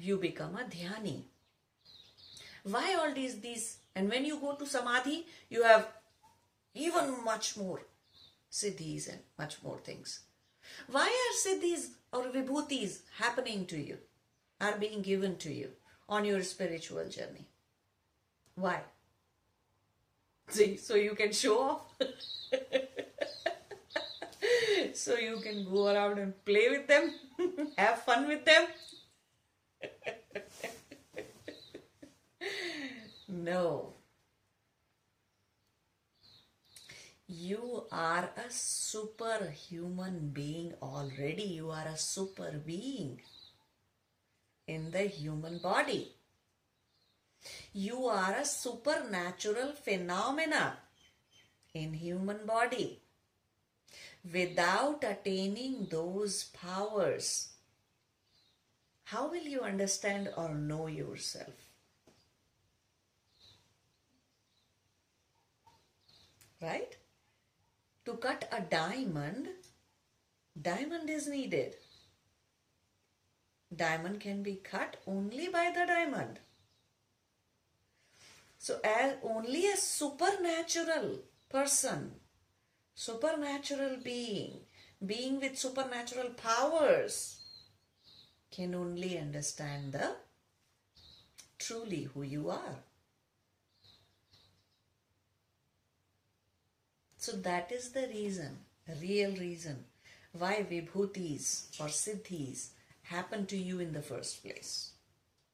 you become a dhyani. Why all these these? And when you go to samadhi, you have even much more siddhis and much more things. Why are siddhis or vibhutis happening to you, are being given to you on your spiritual journey? Why? See, so you can show off. so you can go around and play with them, have fun with them. no. You are a superhuman being already. You are a super being in the human body. You are a supernatural phenomena in human body. Without attaining those powers, how will you understand or know yourself? Right? To cut a diamond, diamond is needed. Diamond can be cut only by the diamond. So, as only a supernatural person, supernatural being, being with supernatural powers, can only understand the truly who you are. So that is the reason, real reason, why vibhutis or siddhis happen to you in the first place.